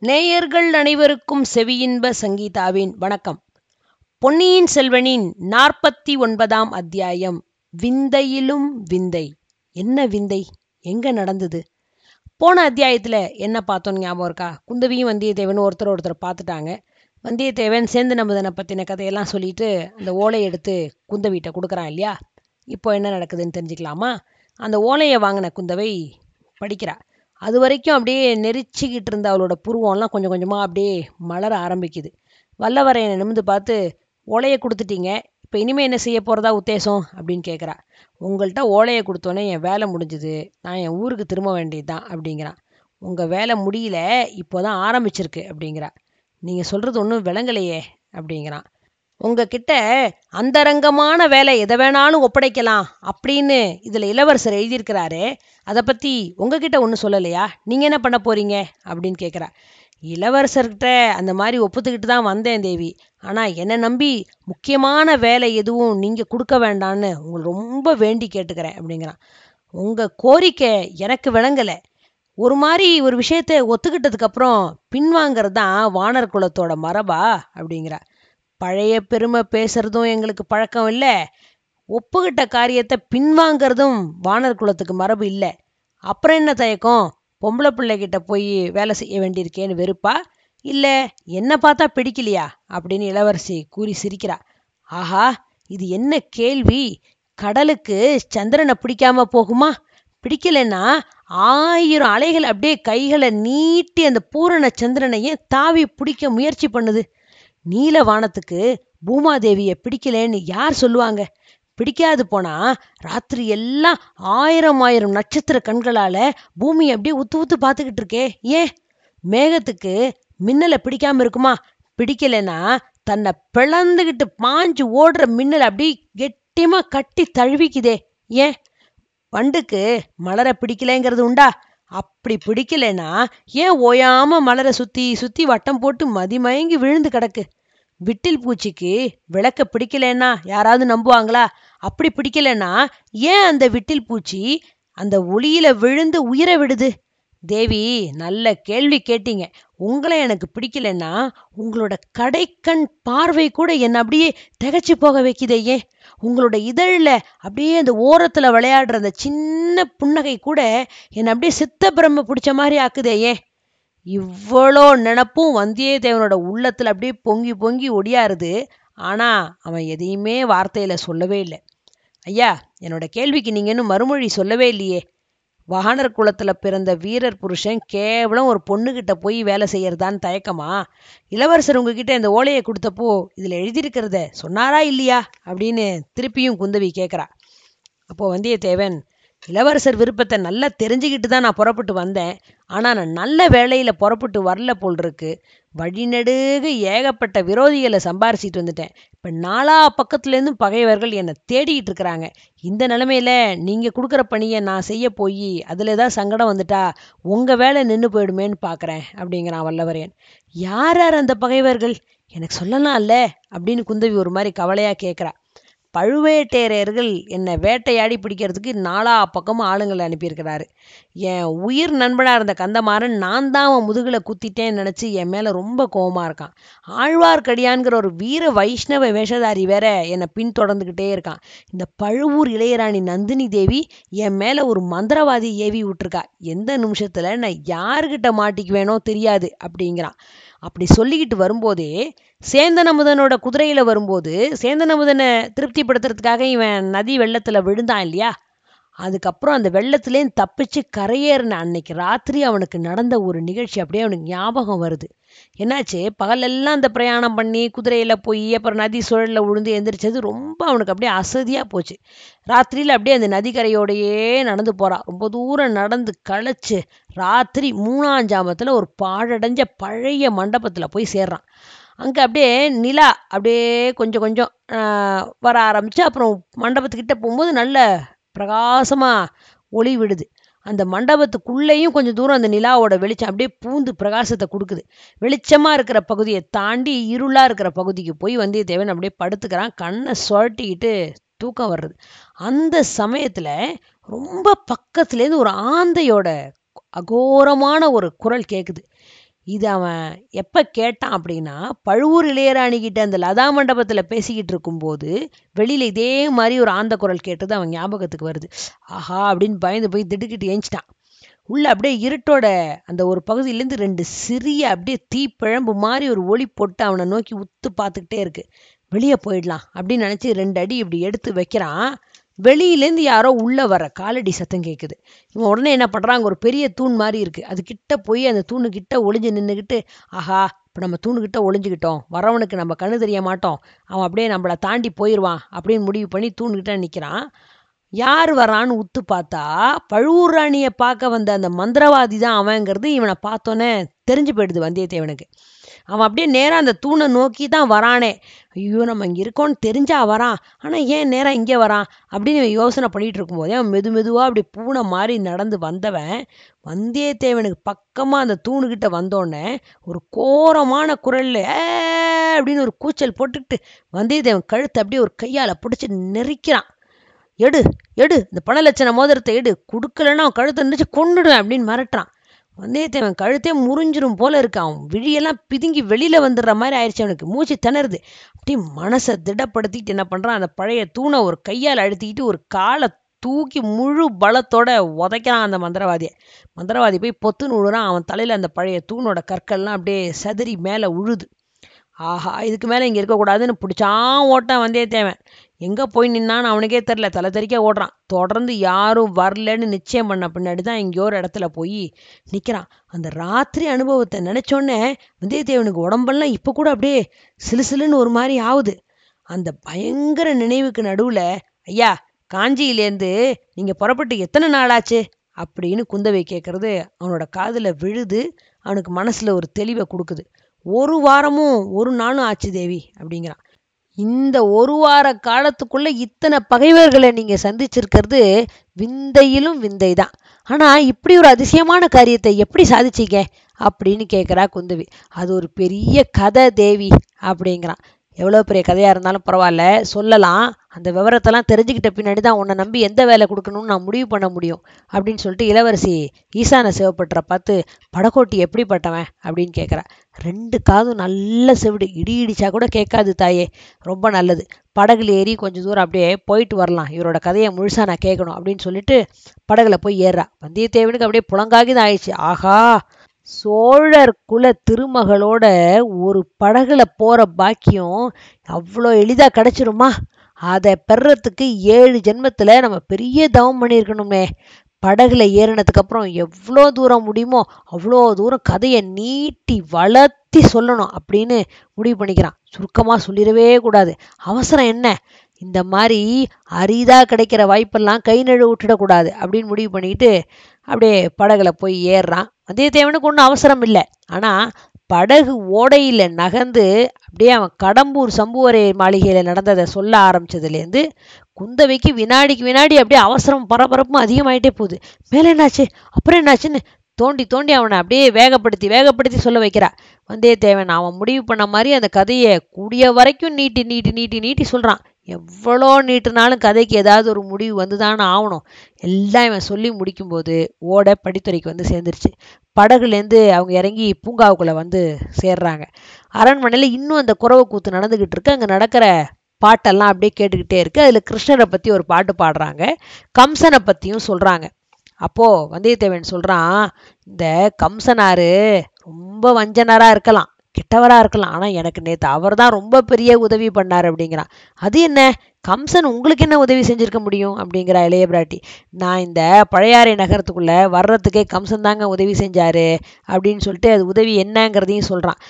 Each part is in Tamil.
நேயர்கள் அனைவருக்கும் செவியின்ப சங்கீதாவின் வணக்கம். பொன்னியின் செல்வனின் நாற்பத்தி ஒன்பதாம் அத்தியாயம். விந்தையிலும் விந்தை. என்ன விந்தை? எங்க நடந்தது? போன அத்தியாயத்துல என்ன பார்த்தோம் ஞாபகம் இருக்கா? குந்தவியும் வந்தியத்தேவன் ஒருத்தர் ஒருத்தர் பார்த்துட்டாங்க. வந்தியத்தேவன் சேர்ந்து நம்பதனை பத்தின கதையெல்லாம் சொல்லிட்டு அந்த ஓலையை எடுத்து குந்தவிட்ட கொடுக்குறான் இல்லையா? இப்போ என்ன நடக்குதுன்னு தெரிஞ்சுக்கலாமா? அந்த ஓலையை வாங்கின குந்தவை படிக்கிறா. அது வரைக்கும் அப்படியே நெரிச்சிக்கிட்டு இருந்த அவளோட புருவம்லாம் கொஞ்சம் கொஞ்சமாக அப்படியே மலர ஆரம்பிக்குது. வல்லவரையனை நிமிந்து பார்த்து ஓலையை கொடுத்துட்டீங்க. இப்போ இனிமேல் என்ன செய்ய போகிறதா உத்தேசம்? அப்படின்னு கேட்குறா உங்கள்கிட்ட ஓலையை கொடுத்தோன்னே என் வேலை முடிஞ்சுது. நான் என் ஊருக்கு திரும்ப வேண்டியதுதான் அப்படிங்கிறான் உங்கள் வேலை முடியல. இப்போ தான் ஆரம்பிச்சிருக்கு அப்படிங்கிறா. நீங்கள் சொல்கிறது ஒன்றும் விளங்கலையே அப்படிங்கிறான் உங்ககிட்ட அந்தரங்கமான வேலை எதை வேணாலும் ஒப்படைக்கலாம் அப்படின்னு இதில் இளவரசர் எழுதியிருக்கிறாரு. அதை பற்றி உங்ககிட்ட ஒன்றும் சொல்லலையா? நீங்கள் என்ன பண்ண போகிறீங்க அப்படின்னு கேட்குறா இளவரசர்கிட்ட அந்த மாதிரி ஒப்புத்துக்கிட்டு தான் வந்தேன் தேவி. ஆனால் என்னை நம்பி முக்கியமான வேலை எதுவும் நீங்கள் கொடுக்க வேண்டான்னு உங்களை ரொம்ப வேண்டி கேட்டுக்கிறேன் அப்படிங்கிறான். உங்கள் கோரிக்கை எனக்கு விளங்கலை. ஒரு மாதிரி ஒரு விஷயத்த ஒத்துக்கிட்டதுக்கப்புறம் பின்வாங்கிறது தான் வானர் குலத்தோட மரபா? அப்படிங்கிறா பழைய பெருமை பேசுறதும் எங்களுக்கு பழக்கம் இல்லை. ஒப்புக்கிட்ட காரியத்தை பின்வாங்கிறதும் வானர் குலத்துக்கு மரபு இல்லை. அப்புறம் என்ன தயக்கம்? பொம்பளை பிள்ளைகிட்ட போய் வேலை செய்ய வேண்டியிருக்கேன்னு வெறுப்பா? இல்லை என்ன பார்த்தா பிடிக்கலையா? அப்படின்னு இளவரசி கூறி சிரிக்கிறா. ஆஹா இது என்ன கேள்வி? கடலுக்கு சந்திரனை பிடிக்காம போகுமா? பிடிக்கலைன்னா ஆயிரம் அலைகள் அப்படியே கைகளை நீட்டி அந்த பூரண சந்திரனையே தாவி பிடிக்க முயற்சி பண்ணுது. நீல வானத்துக்கு பூமாதேவியை பிடிக்கலேன்னு யார் சொல்லுவாங்க? பிடிக்காது போனா ராத்திரி எல்லாம் ஆயிரம் ஆயிரம் நட்சத்திர கண்களால பூமி அப்படியே உத்து உத்து பார்த்துக்கிட்டு இருக்கே. ஏன்? மேகத்துக்கு மின்னலை பிடிக்காம இருக்குமா? பிடிக்கலைன்னா தன்னை பிளந்துகிட்டு பாஞ்சு ஓடுற மின்னல் அப்படியே கெட்டியமா கட்டி தழுவிக்குதே. ஏன்? வண்டுக்கு மலர பிடிக்கலைங்கிறது உண்டா? அப்படி பிடிக்கலைன்னா ஏன் ஓயாம மலரை சுத்தி சுத்தி வட்டம் போட்டு மதிமயங்கி விழுந்து கிடக்கு? விட்டில் பூச்சிக்கு விளக்க பிடிக்கலைன்னா யாராவது நம்புவாங்களா? அப்படி பிடிக்கலைன்னா ஏன் அந்த விட்டில் பூச்சி அந்த ஒளியில விழுந்து உயிரை விடுது? தேவி நல்ல கேள்வி கேட்டீங்க. உங்களை எனக்கு பிடிக்கலைன்னா உங்களோட கடைக்கண் பார்வை கூட என்னை அப்படியே திகச்சு போக வைக்குதே ஏன் உங்களோட இதழில் அப்படியே அந்த ஓரத்தில் விளையாடுற அந்த சின்ன புன்னகை கூட என்னை அப்படியே சித்த பிரம்ம பிடிச்ச மாதிரி ஆக்குதே ஏன் இவ்வளோ நினப்பும் வந்தியத்தேவனோட உள்ளத்தில் அப்படியே பொங்கி பொங்கி ஒடியாருது. ஆனால் அவன் எதையுமே வார்த்தையில் சொல்லவே இல்லை. ஐயா என்னோட கேள்விக்கு நீங்கள் இன்னும் மறுமொழி சொல்லவே இல்லையே. வாகனர் குலத்தில் பிறந்த வீரர் புருஷன் கேவலம் ஒரு பொண்ணுகிட்ட போய் வேலை செய்யறதான்னு தயக்கமா? இளவரசர் உங்ககிட்ட இந்த ஓலையை கொடுத்தப்போ இதில் எழுதியிருக்கிறத சொன்னாரா இல்லையா? அப்படின்னு திருப்பியும் குந்தவி கேட்குறா அப்போ வந்தியத்தேவன் இளவரசர் விருப்பத்தை நல்லா தெரிஞ்சுக்கிட்டு தான் நான் புறப்பட்டு வந்தேன். ஆனால் நான் நல்ல வேலையில் புறப்பட்டு வரல போல் இருக்கு. வழிநடுக ஏகப்பட்ட விரோதிகளை சம்பாரிச்சிட்டு வந்துட்டேன். இப்போ நாலா பக்கத்துலேருந்தும் பகைவர்கள் என்னை தேடிக்கிட்டு இருக்கிறாங்க. இந்த நிலமையில நீங்கள் கொடுக்குற பணியை நான் செய்ய போய் அதில் ஏதாவது சங்கடம் வந்துட்டா உங்கள் வேலை நின்று போயிடுமேன்னு பார்க்குறேன் அப்படிங்கிறான் வல்லவரையன். யார் யார் அந்த பகைவர்கள்? எனக்கு சொல்லலாம்ல அப்படின்னு குந்தவி ஒரு மாதிரி கவலையாக கேட்குறா பழுவேட்டரையர்கள் என்னை வேட்டையாடி பிடிக்கிறதுக்கு நாலா பக்கமும் ஆளுங்களை அனுப்பியிருக்கிறாரு. என் உயிர் நண்பனாக இருந்த கந்தமாறன் நான் தான் அவன் முதுகில் குத்திட்டேன்னு நினச்சி என் மேலே ரொம்ப கோபமாக இருக்கான். ஆழ்வார்க்கடியான்கிற ஒரு வீர வைஷ்ணவ வேஷதாரி வேற என்னை பின்தொடர்ந்துக்கிட்டே இருக்கான். இந்த பழுவூர் இளையராணி நந்தினி தேவி என் மேலே ஒரு மந்திரவாதி ஏவி விட்டுருக்கா. எந்த நிமிஷத்தில் நான் யாருக்கிட்ட மாட்டிக்குவேனோ தெரியாது அப்படிங்கிறான். அப்படி சொல்லிக்கிட்டு வரும்போதே சேந்தனமுதனோட குதிரையில் வரும்போது சேந்தனமுதனை திருப்திப்படுத்துறதுக்காக இவன் நதி வெள்ளத்தில் விழுந்தான் இல்லையா? அதுக்கப்புறம் அந்த வெள்ளத்துலேயும் தப்பிச்சு கரையேறின அன்னைக்கு ராத்திரி அவனுக்கு நடந்த ஒரு நிகழ்ச்சி அப்படியே அவனுக்கு ஞாபகம் வருது. என்னாச்சு? பகலெல்லாம் அந்த பிரயாணம் பண்ணி குதிரையில் போய் அப்புறம் நதி சுழலில் விழுந்து எந்திரிச்சது ரொம்ப அவனுக்கு அப்படியே அசதியாக போச்சு. ராத்திரியில் அப்படியே அந்த நதிக்கரையோடையே நடந்து போகிறான் ரொம்ப தூரம் நடந்து களைச்சு ராத்திரி மூணாஞ்சாமத்தில் ஒரு பாழடைஞ்ச பழைய மண்டபத்தில் போய் சேர்றான். அங்கே அப்படியே நிலா அப்படியே கொஞ்சம் கொஞ்சம் வர ஆரம்பித்து அப்புறம் மண்டபத்துக்கிட்ட போகும்போது நல்ல பிரகாசமாக ஒளி விடுது. அந்த மண்டபத்துக்குள்ளேயும் கொஞ்சம் தூரம் அந்த நிலாவோட வெளிச்சம் அப்படியே பூந்து பிரகாசத்தை கொடுக்குது. வெளிச்சமாக இருக்கிற பகுதியை தாண்டி இருளாக இருக்கிற பகுதிக்கு போய் வந்தியத்தேவன் அப்படியே படுத்துக்கிறான். கண்ணை சுழட்டிக்கிட்டு தூக்கம் வர்றது. அந்த சமயத்தில் ரொம்ப பக்கத்துலேருந்து ஒரு ஆந்தையோட அகோரமான ஒரு குரல் கேட்குது இது அவன் எப்போ கேட்டான் அப்படின்னா பழுவூர் இளையராணிக்கிட்ட அந்த லதா மண்டபத்தில் பேசிக்கிட்டு இருக்கும்போது வெளியில் இதே மாதிரி ஒரு ஆந்த குரல் கேட்டது அவன் ஞாபகத்துக்கு வருது. ஆஹா அப்படின்னு பயந்து போய் திடுக்கிட்டு ஏஞ்சிட்டான். உள்ளே அப்படியே இருட்டோட அந்த ஒரு பகுதியிலேருந்து ரெண்டு சிறிய அப்படியே தீப்பிழம்பு மாதிரி ஒரு ஒளி போட்டு அவனை நோக்கி உத்து பார்த்துக்கிட்டே இருக்கு. வெளியே போயிடலாம் அப்படின்னு நினச்சி ரெண்டு அடி இப்படி எடுத்து வைக்கிறான். வெளியிலேருந்து யாரோ உள்ள வர காலடி சத்தம் கேட்குது இவன் உடனே என்ன பண்ணுறான் ஒரு பெரிய தூண் மாதிரி இருக்குது அது கிட்ட போய் அந்த தூணு கிட்ட ஒளிஞ்சு நின்றுக்கிட்டு ஆஹா இப்போ நம்ம தூணுக்கிட்ட ஒளிஞ்சுக்கிட்டோம் வரவனுக்கு நம்ம கண்ணு தெரிய மாட்டோம். அவன் அப்படியே நம்மளை தாண்டி போயிடுவான் அப்படின்னு முடிவு பண்ணி தூணுக்கிட்ட நிற்கிறான் யார் வரான்னு உத்து பார்த்தா பழுவூர் ராணியை பார்க்க வந்த அந்த மந்திரவாதி தான் அவங்கிறது இவனை பார்த்தோன்னே தெரிஞ்சு போயிடுது வந்தியத்தேவனுக்கு. அவன் அப்படியே நேராக அந்த தூணை நோக்கி தான் வரானே. ஐயோ நம்ம இங்கே இருக்கோன்னு தெரிஞ்சா வரான். ஆனால் ஏன் நேராக இங்கே வரான்? அப்படின்னு இவன் யோசனை பண்ணிகிட்டு இருக்கும்போதே அவன் மெது மெதுவாக அப்படி பூனை மாதிரி நடந்து வந்தவன் வந்தியத்தேவனுக்கு பக்கமாக அந்த தூணுக்கிட்ட வந்தோடனே ஒரு கோரமான குரல்ல அப்படின்னு ஒரு கூச்சல் போட்டுக்கிட்டு வந்தியத்தேவன் கழுத்தை அப்படியே ஒரு கையால் பிடிச்சி நெரிக்கிறான். எடு எடு இந்த பணலட்சண மோதிரத்தை எடு கொடுக்கலன்னா அவன் கழுத்தை நினச்சி கொண்டுடுவேன் அப்படின்னு மிரட்டுறான். வந்தியத்தேவன் கழுத்தே முறிஞ்சிரும் போல இருக்கு. அவன் விழியெல்லாம் பிதுங்கி வெளியில வந்துடுற மாதிரி ஆயிடுச்சு அவனுக்கு. மூச்சு திணறுது. அப்படியே மனசை திடப்படுத்திட்டு என்ன பண்றான்? அந்த பழைய தூணை ஒரு கையால் அழுத்திக்கிட்டு ஒரு காலை தூக்கி முழு பலத்தோட உதைக்கிறான் அந்த மந்திரவாதியை. மந்திரவாதி போய் பொத்துன்னு விழுறான் அவன் தலையில அந்த பழைய தூணோட கற்கள்லாம் அப்படியே சதறி மேலே உழுது. ஆஹா இதுக்கு மேலே இங்கே இருக்கக்கூடாதுன்னு பிடிச்சான் ஓட்டான் தேவன். எங்கே போய் நின்னான்னு அவனுக்கே தெரில தலை தெறிக்க ஓடுறான். தொடர்ந்து யாரும் வரலன்னு நிச்சயம் பண்ண பின்னாடி தான் எங்கேயோ ஒரு இடத்துல போய் நிற்கிறான் அந்த ராத்திரி அனுபவத்தை நினச்சோன்னே வந்தியத்தேவனுக்கு உடம்பெல்லாம் இப்போ கூட அப்படியே சிலுசிலுன்னு ஒரு மாதிரி ஆகுது அந்த பயங்கர நினைவுக்கு நடுவில் ஐயா காஞ்சியிலேருந்து நீங்கள் புறப்பட்டு எத்தனை நாளாச்சு? அப்படின்னு குந்தவை கேட்குறது அவனோட காதில் விழுது அவனுக்கு மனசில் ஒரு தெளிவை கொடுக்குது. ஒரு வாரமும் ஒரு நாளும் ஆச்சு தேவி அப்படிங்கிறான். இந்த ஒரு வார காலத்துக்குள்ள இத்தனை பகைவர்களை நீங்க சந்திச்சிருக்கிறது விந்தையிலும் விந்தை தான் ஆனா இப்படி ஒரு அதிசயமான காரியத்தை எப்படி சாதிச்சீங்க? அப்படின்னு கேட்குறா குந்தவி. அது ஒரு பெரிய கதை தேவி அப்படிங்கிறான். எவ்வளோ பெரிய கதையாக இருந்தாலும் பரவாயில்ல. சொல்லலாம். அந்த விவரத்தெல்லாம் தெரிஞ்சுக்கிட்ட பின்னாடி தான் உன்னை நம்பி எந்த வேலை கொடுக்கணும்னு நான் முடிவு பண்ண முடியும். அப்படின்னு சொல்லிட்டு இளவரசி ஈசான சிவப்பட்டரை பார்த்து படகோட்டி எப்படிப்பட்டவன்? அப்படின்னு கேட்குறா ரெண்டு காதும் நல்ல செவிடு. இடி இடிச்சா கூட கேட்காது தாயே. ரொம்ப நல்லது. படகுல ஏறி கொஞ்சம் தூரம் அப்படியே போயிட்டு வரலாம். இவரோட கதையை முழுசாக நான் கேட்கணும் அப்படின்னு சொல்லிட்டு படகுல போய் ஏறுறா. வந்தியத்தேவனுக்கு அப்படியே புலங்காகி தான் ஆயிடுச்சு. ஆஹா! சோழர் குல திருமகளோட ஒரு படகுல போற பாக்கியம் அவ்வளோ எளிதா கிடைச்சிருமா? அதை பெறத்துக்கு ஏழு ஜென்மத்துல நம்ம பெரிய தவம் பண்ணியிருக்கணுமே படகுல ஏறினதுக்கு அப்புறம் எவ்வளோ தூரம் முடியுமோ அவ்வளோ தூரம் கதையை நீட்டி வளர்த்தி சொல்லணும் அப்படின்னு முடிவு பண்ணிக்கிறான். சுருக்கமா சொல்லிடவே கூடாது. அவசரம் என்ன? இந்த மாதிரி அரிதா கிடைக்கிற வாய்ப்பெல்லாம் கை நழுவு விட்டுடக்கூடாது அப்படின்னு முடிவு பண்ணிக்கிட்டு அப்படியே படகுல போய் ஏறுறான். வந்தியத்தேவனுக்கு ஒன்றும் அவசரம் இல்லை ஆனால் படகு ஓடையில் நகர்ந்து அப்படியே அவன் கடம்பூர் சம்புவரை மாளிகையில் நடந்ததை சொல்ல ஆரம்பிச்சதுலேருந்து குந்தவைக்கு வினாடிக்கு வினாடி அப்படியே அவசரம் பரபரப்பும் அதிகமாயிட்டே போகுது. மேலே என்னாச்சு? அப்புறம் என்னாச்சுன்னு தோண்டி தோண்டி அவனை அப்படியே வேகப்படுத்தி வேகப்படுத்தி சொல்ல வைக்கிறா. வந்தியத்தேவன் அவன் முடிவு பண்ண மாதிரி அந்த கதையை கூடிய வரைக்கும் நீட்டி நீட்டி நீட்டி நீட்டி சொல்கிறான் எவ்வளோ நீட்டுனாலும் கதைக்கு ஏதாவது ஒரு முடிவு வந்து தானே ஆகணும். எல்லாம் இவன் சொல்லி முடிக்கும்போது ஓட படித்துறைக்கு வந்து சேர்ந்துருச்சு. படகுலேருந்து அவங்க இறங்கி பூங்காவுக்குள்ளே வந்து சேர்றாங்க. அரண்மனையில் இன்னும் அந்த குறவை கூத்து நடந்துக்கிட்டு இருக்கு. அங்கே நடக்கிற பாட்டெல்லாம் அப்படியே கேட்டுக்கிட்டே இருக்கு. அதில் கிருஷ்ணரை பற்றி ஒரு பாட்டு பாடுறாங்க. கம்சனை பற்றியும் சொல்கிறாங்க அப்போது வந்தியத்தேவன் சொல்கிறான் இந்த கம்சனாரு ரொம்ப வஞ்சனராக இருக்கலாம். கெட்டவராக இருக்கலாம். ஆனால் எனக்கு நேற்று அவர் தான் ரொம்ப பெரிய உதவி பண்ணார் அப்படிங்கிறான். அது என்ன? கம்சன் உங்களுக்கு என்ன உதவி செஞ்சிருக்க முடியும்? அப்படிங்கிறா இளைய பிராட்டி. நான் இந்த பழையாறை நகரத்துக்குள்ளே வர்றதுக்கே கம்சன் தாங்க உதவி செஞ்சாரு அப்படின்னு சொல்லிட்டு அது உதவி என்னங்கிறதையும் சொல்கிறான்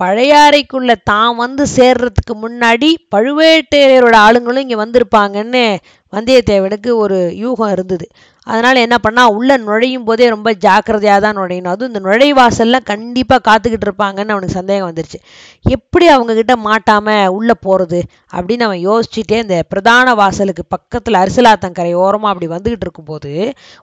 பழையாறைக்குள்ள தான் வந்து சேர்றதுக்கு முன்னாடி பழுவேட்டையரோட ஆளுங்களும் இங்கே வந்திருப்பாங்கன்னு வந்தியத்தேவனுக்கு ஒரு யூகம் இருந்தது. அதனால் என்ன பண்ணால் உள்ளே நுழையும் போதே ரொம்ப ஜாக்கிரதையாக தான் நுழையணும். அதுவும் இந்த நுழைவாசல்லாம் கண்டிப்பாக காத்துக்கிட்டு இருப்பாங்கன்னு அவனுக்கு சந்தேகம் வந்துருச்சு. எப்படி அவங்கக்கிட்ட மாட்டாமல் உள்ளே போகிறது அப்படின்னு அவன் யோசிச்சுட்டே இந்த பிரதான வாசலுக்கு பக்கத்தில் அரிசலாத்தங்கரை ஓரமாக அப்படி வந்துக்கிட்டு இருக்கும்போது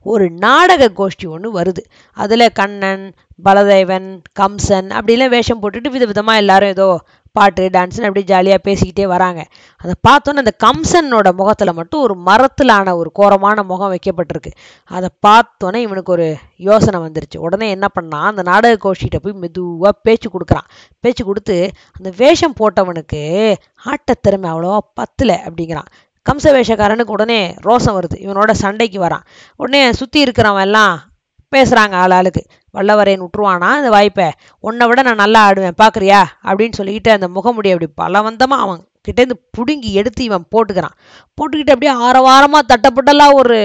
ஒரு நாடக கோஷ்டி ஒன்று வருது. அதில் கண்ணன் பலதேவன் கம்சன் அப்படிலாம் வேஷம் போட்டுட்டு விதவிதமாக எல்லாரும் ஏதோ பாட்டு டான்ஸ்னு அப்படியே ஜாலியாக பேசிக்கிட்டே வராங்க. அதை பார்த்தோன்னே அந்த கம்சனோட முகத்தில் மட்டும் ஒரு மரத்திலான ஒரு கோரமான முகம் வைக்கப்பட்டிருக்கு. அதை பார்த்தோன்னே இவனுக்கு ஒரு யோசனை வந்துருச்சு. உடனே என்ன பண்ணான் அந்த நாடக கோஷிகிட்ட போய் மெதுவாக பேச்சு கொடுக்குறான். பேச்சு கொடுத்து அந்த வேஷம் போட்டவனுக்கு ஆட்டத்திறமை அவ்வளோவா பத்தலை அப்படிங்கிறான். கம்ச வேஷக்காரனுக்கு உடனே ரோசம் வருது. இவனோட சண்டைக்கு வரான். உடனே சுற்றி இருக்கிறவன் எல்லாம் பேசுகிறாங்க ஆள் ஆளுக்கு. வல்லவரையன் விட்டுருவானா இந்த வாய்ப்பை. உன்னை விட நான் நல்லா ஆடுவேன் பார்க்குறியா? அப்படின்னு சொல்லிக்கிட்டு அந்த முகமுடி அப்படி பலவந்தமாக அவன் கிட்டேருந்து பிடுங்கி எடுத்து இவன் போட்டுக்கிறான். போட்டுக்கிட்டு அப்படியே ஆரவாரமாக தட்டப்பட்டெல்லாம் ஒரு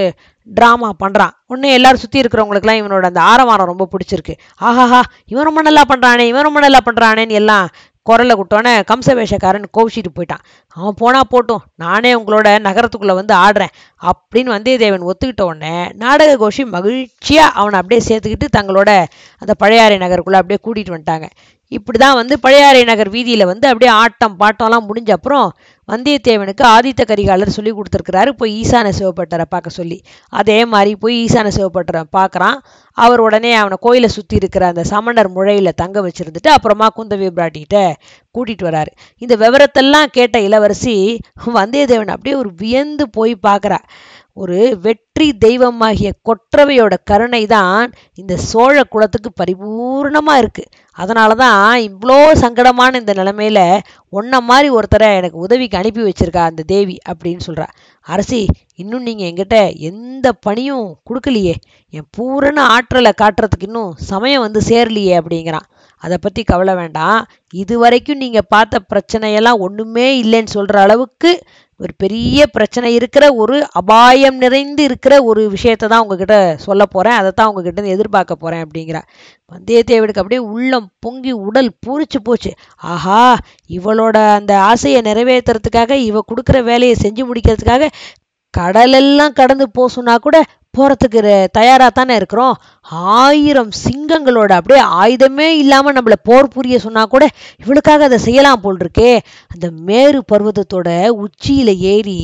ட்ராமா பண்ணுறான் உடனே எல்லாரும் சுற்றி இருக்கிறவங்களுக்குலாம் இவனோட அந்த ஆரவாரம் ரொம்ப பிடிச்சிருக்கு. ஆஹாஹா இவன் ரொம்ப நல்லா பண்ணுறானே இவன் ரொம்ப நல்லா பண்ணுறானேன்னு எல்லாம் குரலை விட்டோன்னே கம்சவேஷக்காரன் கோவிச்சிட்டு போயிட்டான். அவன் போனா போட்டும். நானே உங்களோட நகரத்துக்குள்ளே வந்து ஆடுறேன். அப்படின்னு வந்தியத்தேவன் ஒத்துக்கிட்ட உடனே நாடக கோஷி மகிழ்ச்சியாக அவனை அப்படியே சேர்த்துக்கிட்டு தங்களோட அந்த பழையாறை நகருக்குள்ளே அப்படியே கூட்டிகிட்டு வந்துட்டாங்க. இப்படி தான் வந்து பழையாறை நகர் வீதியில் வந்து அப்படியே ஆட்டம் பாட்டம்லாம் முடிஞ்ச அப்புறம் வந்தியத்தேவனுக்கு ஆதித்த கரிகாலர் சொல்லி கொடுத்துருக்கிறாரு. போய் ஈசான சிவப்பட்டரை பார்க்க சொல்லி. அதே மாதிரி போய் ஈசான சிவப்பட்டரை பார்க்குறான். அவர் உடனே அவனை கோயிலை சுற்றி இருக்கிற அந்த சமணர் முழையில் தங்க வச்சிருந்துட்டு அப்புறமா குந்தவி பிராட்டிகிட்ட கூட்டிகிட்டு வராரு. இந்த விவரத்தெல்லாம் கேட்ட இளவரசி வந்தியத்தேவன் அப்படியே ஒரு வியந்து போய் பார்க்குறா ஒரு வெற்றி தெய்வமாகிய கொற்றவையோட கருணை தான் இந்த சோழ குலத்துக்கு பரிபூர்ணமாக இருக்குது அதனால தான் இவ்வளோ சங்கடமான இந்த நிலைமையில ஒன்றை மாதிரி ஒருத்தரை எனக்கு உதவிக்கு அனுப்பி வச்சிருக்கா அந்த தேவி அப்படின்னு சொல்கிறா அரசி இன்னும் நீங்கள் எங்கிட்ட எந்த பணியும் கொடுக்கலையே. என் பூரண ஆற்றலை காட்டுறதுக்கு இன்னும் சமயம் வந்து சேரலையே அப்படிங்கிறான். அதை பற்றி கவலை வேண்டாம். இது வரைக்கும் நீங்கள் பார்த்த பிரச்சனையெல்லாம் ஒன்றுமே இல்லைன்னு சொல்கிற அளவுக்கு ஒரு பெரிய பிரச்சனை இருக்கிற ஒரு அபாயம் நிறைந்து இருக்கிற ஒரு விஷயத்தை தான் உங்ககிட்ட சொல்ல போகிறேன் அதை தான் உங்ககிட்ட எதிர்பார்க்க போகிறேன் அப்படிங்கிறா. வந்தியத்தேவனுக்கு அப்படியே உள்ளம் பொங்கி உடல் பூரிச்சு போச்சு. ஆஹா இவளோட அந்த ஆசையை நிறைவேற்றுறதுக்காக இவ கொடுக்குற வேலையை செஞ்சு முடிக்கிறதுக்காக கடலெல்லாம் கடந்து போ சொன்னா கூட போகிறதுக்கு தயாராக தானே இருக்கிறோம். ஆயிரம் சிங்கங்களோட அப்படியே ஆயுதமே இல்லாமல் நம்மளை போர் புரிய சொன்னால் கூட இவளுக்காக அதை செய்யலாம் போல் இருக்கே அந்த மேரு பர்வதத்தோட உச்சியில் ஏறி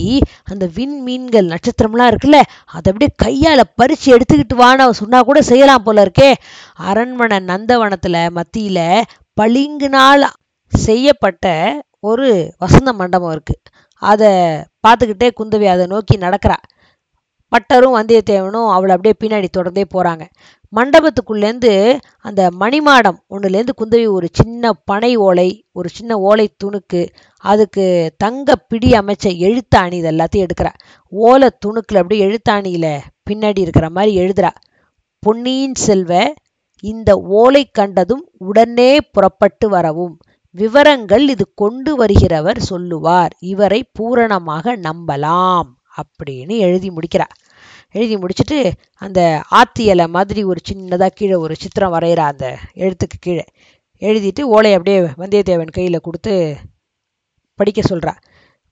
அந்த விண்மீன்கள் நட்சத்திரம்லாம் இருக்குல்ல அதை அப்படியே கையால் பறித்து எடுத்துக்கிட்டு வான்னு அவ சொன்னால் கூட செய்யலாம் போல இருக்கே அரண்மனை நந்தவனத்தில் மத்தியில் பளிங்குனால் செய்யப்பட்ட ஒரு வசந்த மண்டபம் இருக்குது அதை பார்த்துக்கிட்டே குந்தவி அதை நோக்கி நடக்கிறா. பட்டரும் வந்தியத்தேவனும் அவளை அப்படியே பின்னாடி தொடர்ந்தே போகிறாங்க மண்டபத்துக்குள்ளேருந்து அந்த மணிமாடம் ஒன்றுலேருந்து குந்தவி ஒரு சின்ன பனை ஓலை ஒரு சின்ன ஓலை துணுக்கு அதுக்கு தங்க பிடி அமைச்ச எழுத்தாணி இது எல்லாத்தையும் எடுக்கிறா. ஓலை துணுக்கில் அப்படியே எழுத்தாணியில் பின்னாடி இருக்கிற மாதிரி எழுதுறா. பொன்னியின் செல்வ இந்த ஓலை கண்டதும் உடனே புறப்பட்டு வரவும். விவரங்கள் இது கொண்டு வருகிறவர் சொல்லுவார். இவரை பூரணமாக நம்பலாம் அப்படின்னு எழுதி முடிக்கிறா எழுதி முடிச்சுட்டு அந்த ஆத்தி இலை மாதிரி ஒரு சின்னதாக கீழே ஒரு சித்திரம் வரைகிறா அந்த எழுத்துக்கு கீழே எழுதிட்டு ஓலை அப்படியே வந்தியத்தேவன் கையில் கொடுத்து படிக்க சொல்கிறா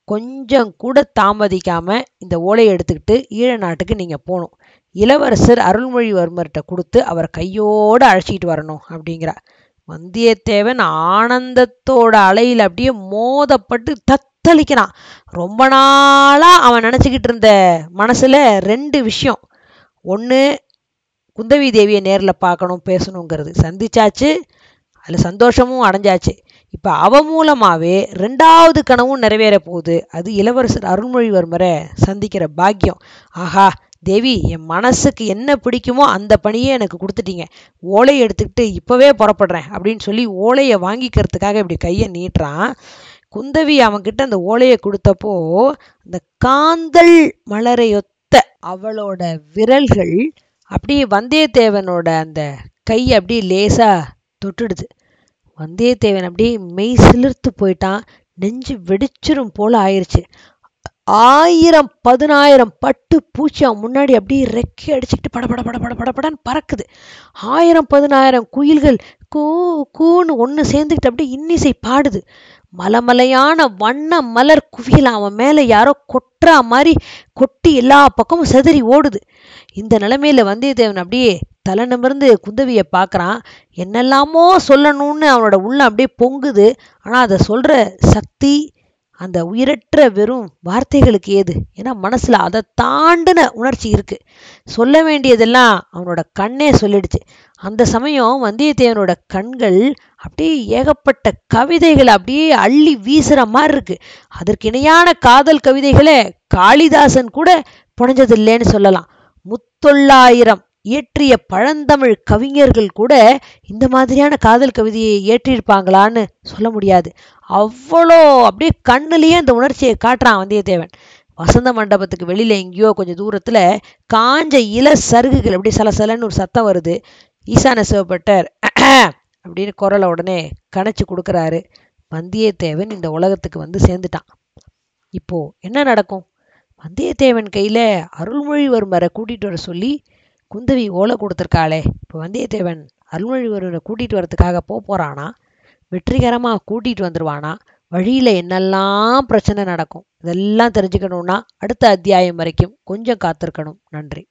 கொஞ்சம் கூட தாமதிக்காமல் இந்த ஓலையை எடுத்துக்கிட்டு ஈழ நாட்டுக்கு நீங்கள் போகணும். இளவரசர் அருள்மொழிவர்மர்கிட்ட கொடுத்து அவரை கையோடு அழைச்சிக்கிட்டு வரணும் அப்படிங்கிறா வந்தியத்தேவன் ஆனந்தத்தோட அலையில் அப்படியே மோதப்பட்டு தத்தளிக்கிறான். ரொம்ப நாளாக அவன் நினச்சிக்கிட்டு இருந்த மனசில் ரெண்டு விஷயம். ஒன்று குந்தவி தேவியை நேரில் பார்க்கணும் பேசணுங்கிறது. சந்திச்சாச்சு அதில் சந்தோஷமும் அடைஞ்சாச்சு. இப்போ அவ மூலமாகவே ரெண்டாவது கனவும் நிறைவேற போகுது. அது இளவரசர் அருள்மொழிவர்மரை சந்திக்கிற பாக்கியம். ஆஹா தேவி என் மனசுக்கு என்ன பிடிக்குமோ அந்த பணியே எனக்கு கொடுத்துட்டீங்க. ஓலையை எடுத்துக்கிட்டு இப்போவே புறப்படுறேன் அப்படின்னு சொல்லி ஓலையை வாங்கிக்கிறதுக்காக இப்படி கையை நீட்டுறான். குந்தவி அவன்கிட்ட அந்த ஓலையை கொடுத்தப்போ அந்த காந்தல் மலரையொத்த அவளோட விரல்கள் அப்படியே வந்தியத்தேவனோட அந்த கை அப்படியே லேசாக தொட்டுடுது. வந்தியத்தேவன் அப்படியே மெய் சிலிர்த்து போயிட்டான். நெஞ்சு வெடிச்சிரும் போல ஆயிடுச்சு ஆயிரம் பதினாயிரம் பட்டு பூச்சி அவன் முன்னாடி அப்படியே ரெக்கை அடிச்சுக்கிட்டு பட பட பட பட படப்படன்னு பறக்குது. ஆயிரம் பதினாயிரம் குயில்கள் கூ கூன்னு ஒன்று சேர்ந்துக்கிட்டு அப்படியே இன்னிசை பாடுது. மலமலையான வண்ண மலர் குவியல் அவன் மேலே யாரோ கொட்டுறா மாதிரி கொட்டி எல்லா பக்கமும் செதறி ஓடுது. இந்த நிலைமையில வந்தியத்தேவன் அப்படியே தலை நிமிர்ந்து குந்தவியை பார்க்குறான். என்னெல்லாமோ சொல்லணும்னு அவனோட உள்ளம் அப்படியே பொங்குது. ஆனால் அதை சொல்கிற சக்தி அந்த உயிரற்ற வெறும் வார்த்தைகளுக்கு ஏது? ஏன்னா மனசில் அதை தாண்டின உணர்ச்சி இருக்குது சொல்ல வேண்டியதெல்லாம் அவனோட கண்ணே சொல்லிடுச்சு. அந்த சமயம் வந்தியத்தேவனோட கண்கள் அப்படியே ஏகப்பட்ட கவிதைகளை அப்படியே அள்ளி வீசுகிற மாதிரி இருக்குது அதற்கு இணையான காதல் கவிதைகளை காளிதாசன் கூட புனைஞ்சதில்லைன்னு சொல்லலாம். முத்தொள்ளாயிரம் இயற்றிய பழந்தமிழ் கவிஞர்கள் கூட இந்த மாதிரியான காதல் கவிதையை இயற்றியிருப்பாங்களான்னு சொல்ல முடியாது. அவ்வளோ அப்படியே கண்ணுலேயே அந்த உணர்ச்சியை காட்டுறான் வந்தியத்தேவன். வசந்த மண்டபத்துக்கு வெளியில் எங்கேயோ கொஞ்சம் தூரத்தில் காஞ்ச இல சருகுகள் அப்படியே சலசலன்னு ஒரு சத்தம் வருது. ஈசான சிவப்பட்டர் அப்படின்னு குரலை உடனே கணச்சி கொடுக்குறாரு. வந்தியத்தேவன் இந்த உலகத்துக்கு வந்து சேர்ந்துட்டான். இப்போ என்ன நடக்கும்? வந்தியத்தேவன் கையில் அருள்மொழிவர்மரை கூட்டிகிட்டு வர சொல்லி குந்தவி ஓலை கொடுத்துருக்காளே. இப்போ வந்தியத்தேவன் அருள்மொழிவர்மரை கூட்டிகிட்டு வரதுக்காக போக போறானா? வெற்றிகரமாக கூட்டிகிட்டு வந்துருவானா? வழியில என்னெல்லாம் பிரச்சனை நடக்கும்? இதெல்லாம் தெரிஞ்சுக்கணுன்னா அடுத்த அத்தியாயம் வரைக்கும் கொஞ்சம் காத்திருக்கணும். நன்றி.